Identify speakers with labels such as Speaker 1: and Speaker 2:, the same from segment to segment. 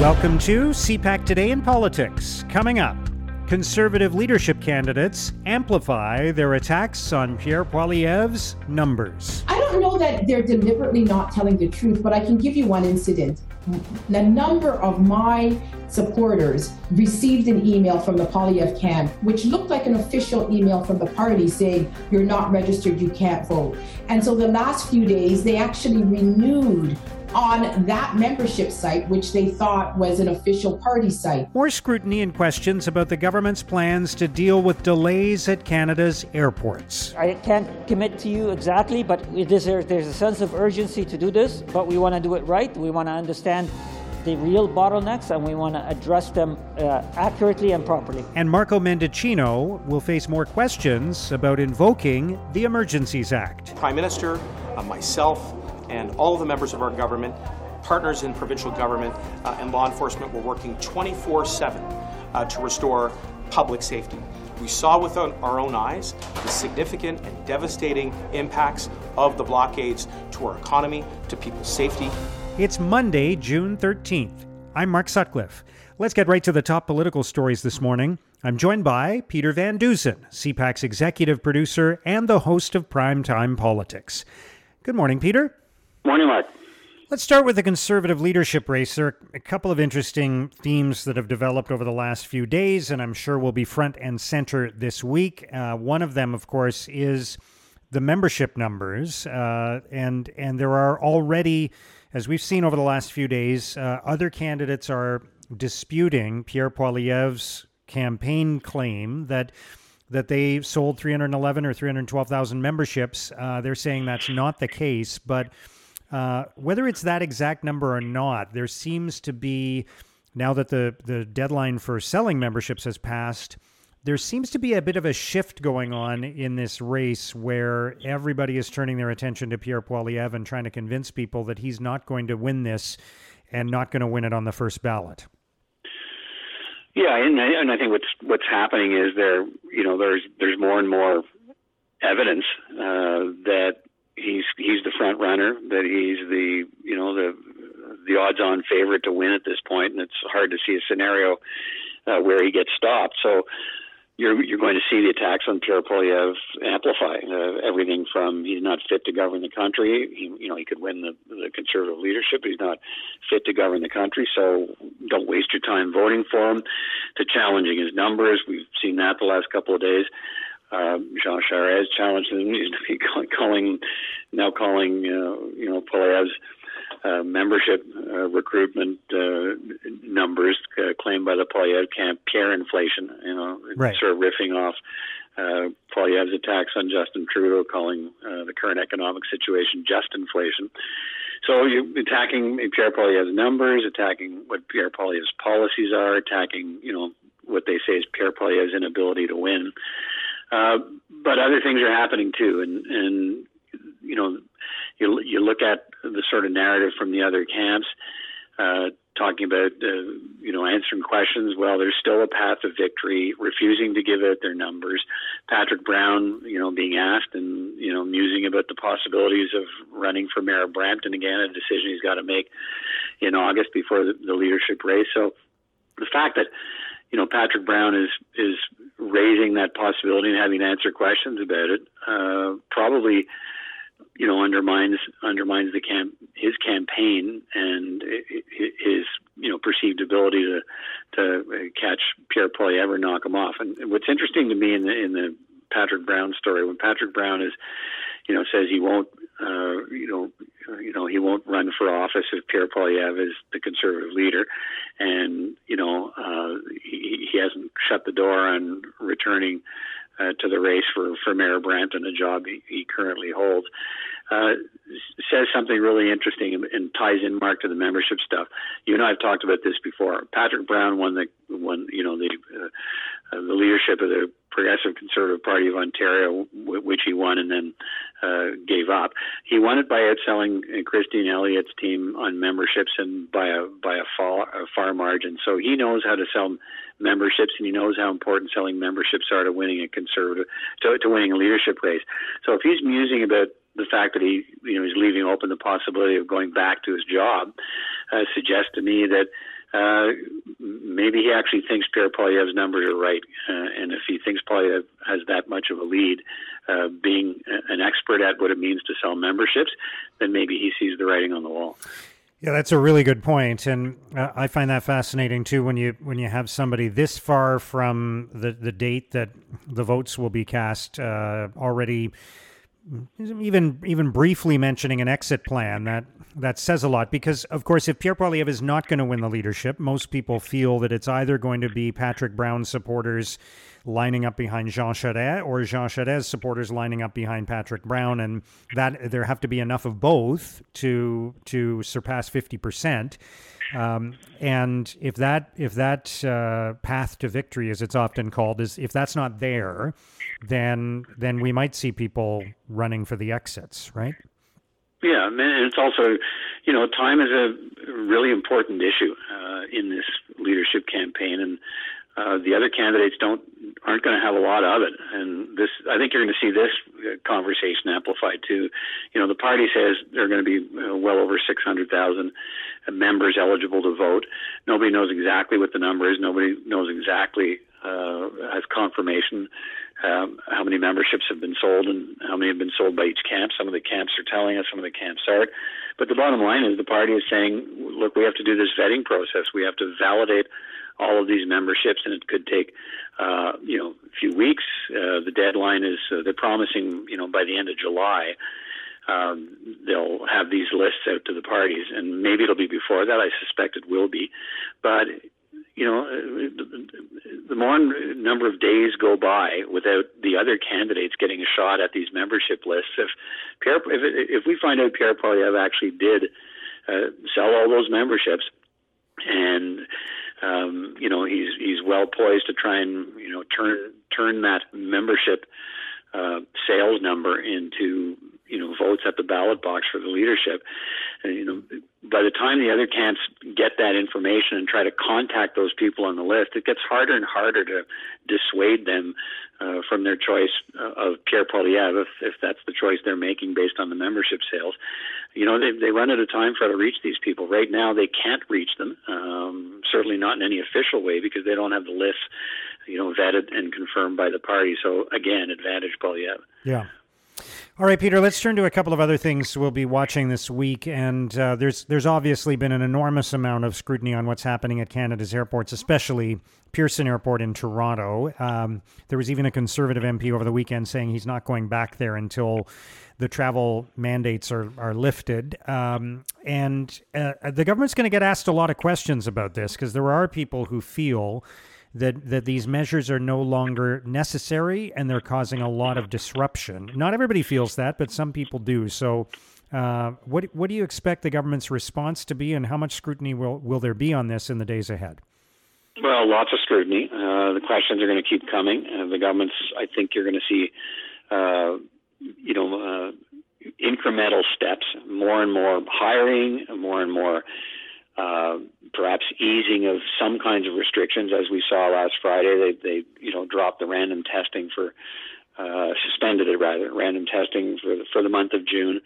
Speaker 1: Welcome to CPAC Today in Politics. Coming up, conservative leadership candidates amplify their attacks on Pierre Poilievre's numbers.
Speaker 2: I don't know that they're deliberately not telling the truth, but I can give you one incident. A number of my supporters received an email from the Poilievre camp, which looked like an official email from the party saying, You're not registered, you can't vote. And so the last few days, they actually renewed on that membership site, which they thought was an official party site.
Speaker 1: More scrutiny and questions about the government's plans to deal with delays at Canada's airports.
Speaker 3: I can't commit to you exactly, but there's a sense of urgency to do this, but we want to do it right. We want to understand the real bottlenecks and we want to address them uh, accurately and properly.
Speaker 1: And Marco Mendicino will face more questions about invoking the Emergencies Act.
Speaker 4: Prime Minister, uh, myself, and all of the members of our government, partners in provincial government, uh, and law enforcement were working 24 7 uh, to restore public safety. We saw with our own eyes the significant and devastating impacts of the blockades to our economy, to people's safety.
Speaker 1: It's Monday, June 13th. I'm Mark Sutcliffe. Let's get right to the top political stories this morning. I'm joined by Peter Van Dusen, CPAC's executive producer and the host of Primetime Politics. Good morning, Peter.
Speaker 5: Morning, Mark.
Speaker 1: Let's start with the conservative leadership race. There are a couple of interesting themes that have developed over the last few days, and I'm sure will be front and center this week. Uh, one of them, of course, is the membership numbers, uh, and and there are already, as we've seen over the last few days, uh, other candidates are disputing Pierre Poilievre's campaign claim that that they sold 311 or 312,000 memberships. Uh, they're saying that's not the case, but uh, whether it's that exact number or not, there seems to be now that the the deadline for selling memberships has passed. There seems to be a bit of a shift going on in this race where everybody is turning their attention to Pierre Poilievre and trying to convince people that he's not going to win this and not going to win it on the first ballot.
Speaker 5: Yeah, and I, and I think what's what's happening is there, you know, there's there's more and more evidence uh, that he's he's the front runner, that he's the you know the the odds-on favorite to win at this point, and it's hard to see a scenario uh, where he gets stopped. So you're you're going to see the attacks on Pierre Poilievre amplify uh, everything from he's not fit to govern the country. He, you know he could win the, the conservative leadership. He's not fit to govern the country, so don't waste your time voting for him. To challenging his numbers, we've seen that the last couple of days uh, Jean Charest challenged him. He's calling now calling uh, you know Poilievre's uh, membership uh, recruitment uh, numbers uh, claimed by the Poilievre camp Pierre inflation. You know,
Speaker 1: right.
Speaker 5: sort of riffing off uh, Poilievre's attacks on Justin Trudeau, calling uh, the current economic situation Justinflation. So you're attacking Pierre Poilievre's numbers, attacking what Pierre Poilievre's policies are, attacking you know what they say is Pierre Poilievre's inability to win. Uh, but other things are happening too, and and you know, you you look at the sort of narrative from the other camps, uh, talking about uh, you know answering questions. Well, there's still a path of victory, refusing to give out their numbers. Patrick Brown, you know, being asked and you know musing about the possibilities of running for mayor of Brampton again, a decision he's got to make in August before the, the leadership race. So the fact that you know Patrick Brown is is raising that possibility and having to answer questions about it uh, probably you know undermines undermines the camp his campaign and his you know perceived ability to to catch Pierre Poilievre and knock him off. And what's interesting to me in the in the Patrick Brown story when Patrick Brown is you know says he won't uh, you know you know he won't run for office if Pierre Poilievre is the conservative leader, and you know uh, he, he hasn't shut the door on returning uh, to the race for for Mayor Brampton, a job he, he currently holds. Uh, says something really interesting and, and ties in Mark to the membership stuff. You and I have talked about this before. Patrick Brown won the won you know the uh, the leadership of the Progressive Conservative Party of Ontario, w- which he won and then uh, gave up. He won it by outselling Christine Elliott's team on memberships and by a by a far, a far margin. So he knows how to sell memberships and he knows how important selling memberships are to winning a conservative to, to winning a leadership race. So if he's musing about the fact that he you know he's leaving open the possibility of going back to his job uh, suggests to me that uh, maybe he actually thinks Pierre Poilievre's numbers are right. Uh, and if he thinks Poilievre has that much of a lead, uh, being an expert at what it means to sell memberships, then maybe he sees the writing on the wall.
Speaker 1: Yeah, that's a really good point, and uh, I find that fascinating too. When you when you have somebody this far from the the date that the votes will be cast, uh, already Mm, even even briefly mentioning an exit plan that that says a lot because of course if Pierre Poilievre is not going to win the leadership most people feel that it's either going to be Patrick Brown supporters lining up behind Jean Charest or Jean Charest supporters lining up behind Patrick Brown and that there have to be enough of both to to surpass 50% um, and if that if that uh, path to victory as it's often called is if that's not there then then we might see people running for the exits, right?
Speaker 5: Yeah, and it's also, you know, time is a really important issue uh, in this leadership campaign, and uh, the other candidates don't aren't going to have a lot of it. And this, I think, you're going to see this uh, conversation amplified too. You know, the party says there are going to be uh, well over 600,000 members eligible to vote. Nobody knows exactly what the number is. Nobody knows exactly uh, has confirmation um, how many memberships have been sold and how many have been sold by each camp. Some of the camps are telling us, some of the camps aren't. But the bottom line is the party is saying, look, we have to do this vetting process. We have to validate all of these memberships, and it could take, uh, you know, a few weeks. Uh, the deadline is uh, they're promising, you know, by the end of July. Um, they'll have these lists out to the parties, and maybe it'll be before that. I suspect it will be, but you know, the more number of days go by without the other candidates getting a shot at these membership lists, if Pierre, if, if we find out Pierre Poilievre actually did uh, sell all those memberships, and um, you know he's he's well poised to try and you know turn turn that membership uh, sales number into you know votes at the ballot box for the leadership. And, you know, by the time the other camps get that information and try to contact those people on the list, it gets harder and harder to dissuade them uh, from their choice uh, of Pierre Poilievre, if, if that's the choice they're making based on the membership sales. You know, they, they run out of time for to reach these people. Right now, they can't reach them, um, certainly not in any official way because they don't have the list, you know, vetted and confirmed by the party. So, again, advantage Poilievre.
Speaker 1: Yeah. All right, Peter. Let's turn to a couple of other things we'll be watching this week, and uh, there's there's obviously been an enormous amount of scrutiny on what's happening at Canada's airports, especially Pearson Airport in Toronto. Um, there was even a conservative MP over the weekend saying he's not going back there until the travel mandates are are lifted. Um, and uh, the government's going to get asked a lot of questions about this because there are people who feel that that these measures are no longer necessary and they're causing a lot of disruption. Not everybody feels that, but some people do. So, uh, what what do you expect the government's response to be, and how much scrutiny will will there be on this in the days ahead?
Speaker 5: Well, lots of scrutiny. Uh, the questions are going to keep coming. Uh, the government's, I think, you're going to see, uh, you know, uh, incremental steps, more and more hiring, more and more uh, perhaps easing of some kinds of restrictions, as we saw last Friday. They, they you know, dropped the random testing for, uh, suspended it rather, random testing for the, for the month of June.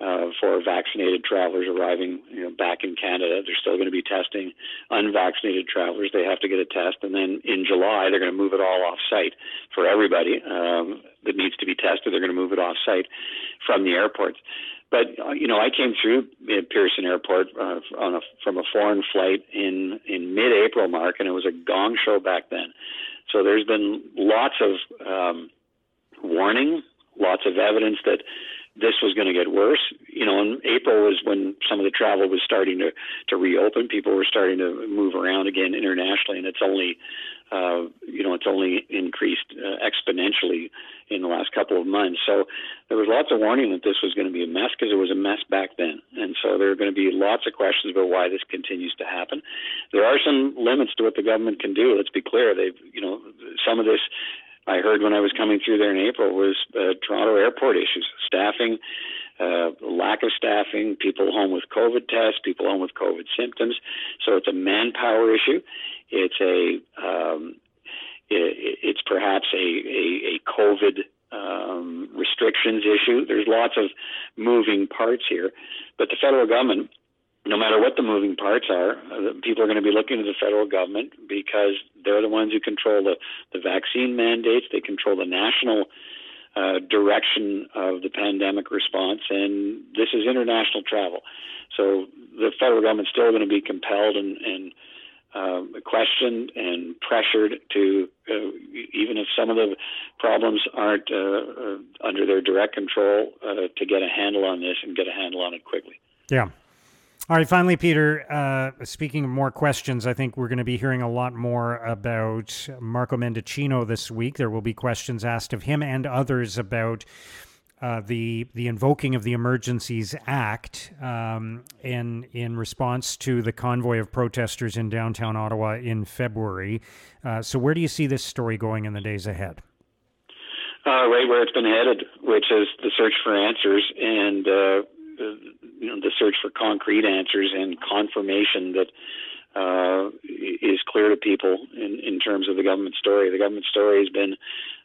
Speaker 5: Uh, for vaccinated travelers arriving, you know, back in Canada, they're still going to be testing unvaccinated travelers. They have to get a test, and then in July they're going to move it all off site for everybody um, that needs to be tested. They're going to move it off site from the airports. But uh, you know, I came through Pearson Airport uh, on a, from a foreign flight in in mid-April, Mark, and it was a gong show back then. So there's been lots of um, warning, lots of evidence that this was going to get worse. You know, in April was when some of the travel was starting to to reopen. People were starting to move around again internationally, and it's only uh, you know, it's only increased uh, exponentially in the last couple of months. So there was lots of warning that this was going to be a mess because it was a mess back then. And so there are going to be lots of questions about why this continues to happen. There are some limits to what the government can do. Let's be clear. They've, you know, some of this I heard when I was coming through there in April was uh, Toronto airport issues, staffing, uh, lack of staffing, people home with COVID tests, people home with COVID symptoms. So it's a manpower issue. It's a um, it, it's perhaps a, a, a COVID um, restrictions issue. There's lots of moving parts here, but the federal government no matter what the moving parts are, uh, people are going to be looking to the federal government because they're the ones who control the, the vaccine mandates. They control the national uh, direction of the pandemic response, and this is international travel. So the federal government's still going to be compelled and, and uh, questioned and pressured to, uh, even if some of the problems aren't uh, uh under their direct control, to get a handle on this and get a handle on it quickly.
Speaker 1: Yeah. All right, finally, Peter, uh, speaking of more questions, I think we're going to be hearing a lot more about Marco Mendicino this week. There will be questions asked of him and others about uh, the the invoking of the Emergencies Act um, in in response to the convoy of protesters in downtown Ottawa in February. Uh, so, where do you see this story going in the days ahead?
Speaker 5: Uh, right where it's been headed, which is the search for answers and uh, you know the search for concrete answers and confirmation that uh, is clear to people in, in terms of the government story. The government story has been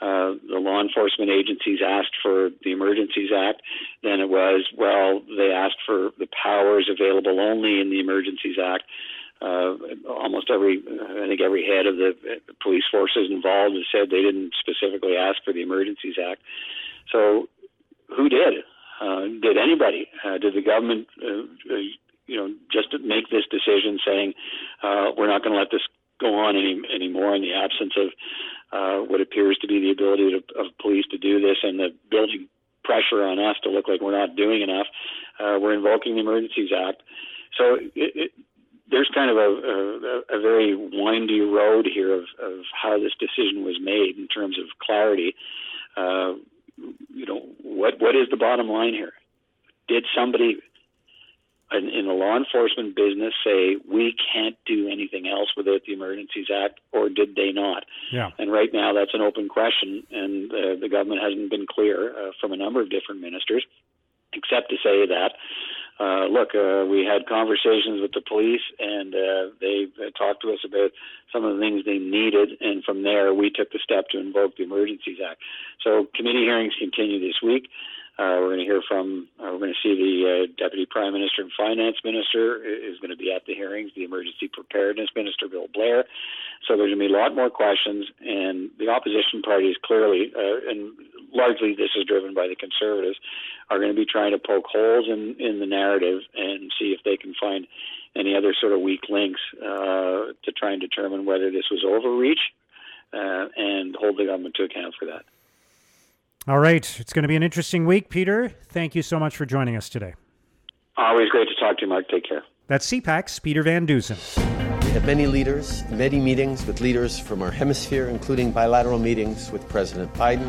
Speaker 5: uh, the law enforcement agencies asked for the Emergencies Act. Then it was, well, they asked for the powers available only in the Emergencies Act. Uh, almost every, I think every head of the police forces involved has said they didn't specifically ask for the Emergencies Act. So, who did? Uh, did anybody? Uh, did the government, uh, uh, you know, just make this decision saying uh, we're not going to let this go on any anymore in the absence of uh, what appears to be the ability to, of police to do this and the building pressure on us to look like we're not doing enough. We're invoking the Emergencies Act. So it, it, there's kind of a, a, a very windy road here of, of how this decision was made in terms of clarity. You know, what what is the bottom line here? Did somebody in, in the law enforcement business say we can't do anything else without the Emergencies Act, or did they not?
Speaker 1: Yeah.
Speaker 5: And right now, that's an open question, and uh, the government hasn't been clear uh, from a number of different ministers, except to say that. Uh, look, uh, we had conversations with the police, and uh, they talked to us about some of the things they needed, and from there, we took the step to invoke the Emergencies Act. So, committee hearings continue this week. Uh, we're going to hear from, uh, we're going to see the uh, Deputy Prime Minister and Finance Minister is going to be at the hearings, the Emergency Preparedness Minister, Bill Blair. So there's going to be a lot more questions, and the opposition parties clearly, uh, and largely this is driven by the Conservatives, are going to be trying to poke holes in, in the narrative and see if they can find any other sort of weak links uh, to try and determine whether this was overreach uh, and hold the government to account for that.
Speaker 1: All right. It's going to be an interesting week, Peter. Thank you so much for joining us today.
Speaker 5: Always great to talk to you, Mark. Take care.
Speaker 1: That's CPAC's Peter Van Dusen.
Speaker 6: We had many leaders, many meetings with leaders from our hemisphere, including bilateral meetings with President Biden.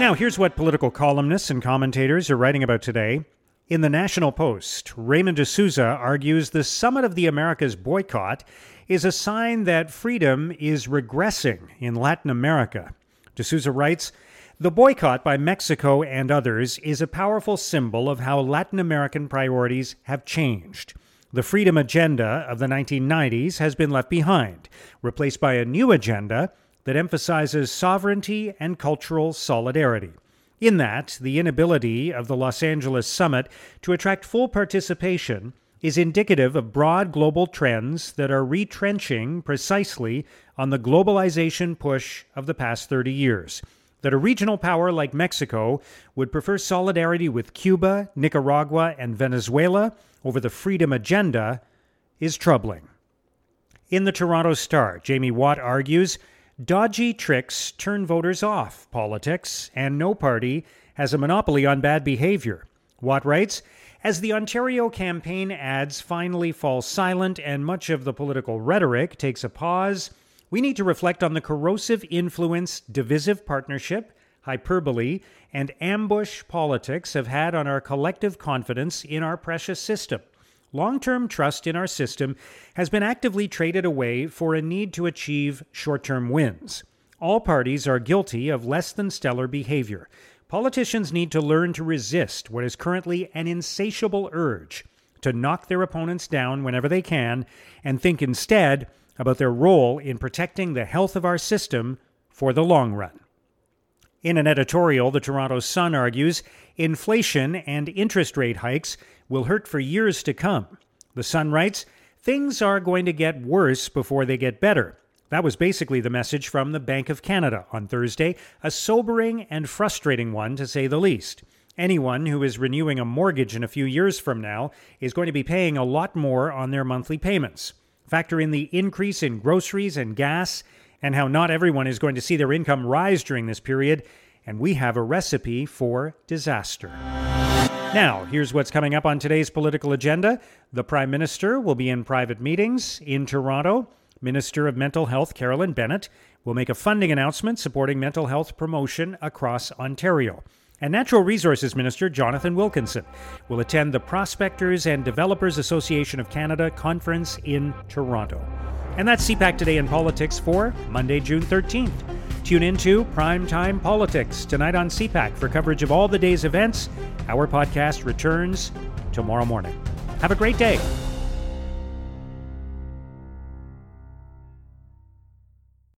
Speaker 1: Now, here's what political columnists and commentators are writing about today. In the National Post, Raymond de Souza argues the summit of the Americas boycott is a sign that freedom is regressing in Latin America. de Souza writes, the boycott by Mexico and others is a powerful symbol of how Latin American priorities have changed. The freedom agenda of the 1990s has been left behind, replaced by a new agenda that emphasizes sovereignty and cultural solidarity. In that, the inability of the Los Angeles summit to attract full participation is indicative of broad global trends that are retrenching precisely on the globalization push of the past 30 years that a regional power like Mexico would prefer solidarity with Cuba, Nicaragua, and Venezuela over the freedom agenda is troubling. In the Toronto Star, Jamie Watt argues dodgy tricks turn voters off politics, and no party has a monopoly on bad behavior. Watt writes, as the Ontario campaign ads finally fall silent and much of the political rhetoric takes a pause, we need to reflect on the corrosive influence divisive partnership, hyperbole, and ambush politics have had on our collective confidence in our precious system. Long term trust in our system has been actively traded away for a need to achieve short term wins. All parties are guilty of less than stellar behavior. Politicians need to learn to resist what is currently an insatiable urge to knock their opponents down whenever they can and think instead about their role in protecting the health of our system for the long run. In an editorial, the Toronto Sun argues inflation and interest rate hikes will hurt for years to come. The Sun writes Things are going to get worse before they get better. That was basically the message from the Bank of Canada on Thursday, a sobering and frustrating one to say the least. Anyone who is renewing a mortgage in a few years from now is going to be paying a lot more on their monthly payments. Factor in the increase in groceries and gas, and how not everyone is going to see their income rise during this period, and we have a recipe for disaster. Now, here's what's coming up on today's political agenda. The Prime Minister will be in private meetings in Toronto. Minister of Mental Health Carolyn Bennett will make a funding announcement supporting mental health promotion across Ontario. And Natural Resources Minister Jonathan Wilkinson will attend the Prospectors and Developers Association of Canada conference in Toronto. And that's CPAC Today in Politics for Monday, June 13th. Tune into Primetime Politics tonight on CPAC for coverage of all the day's events. Our podcast returns tomorrow morning. Have a great day.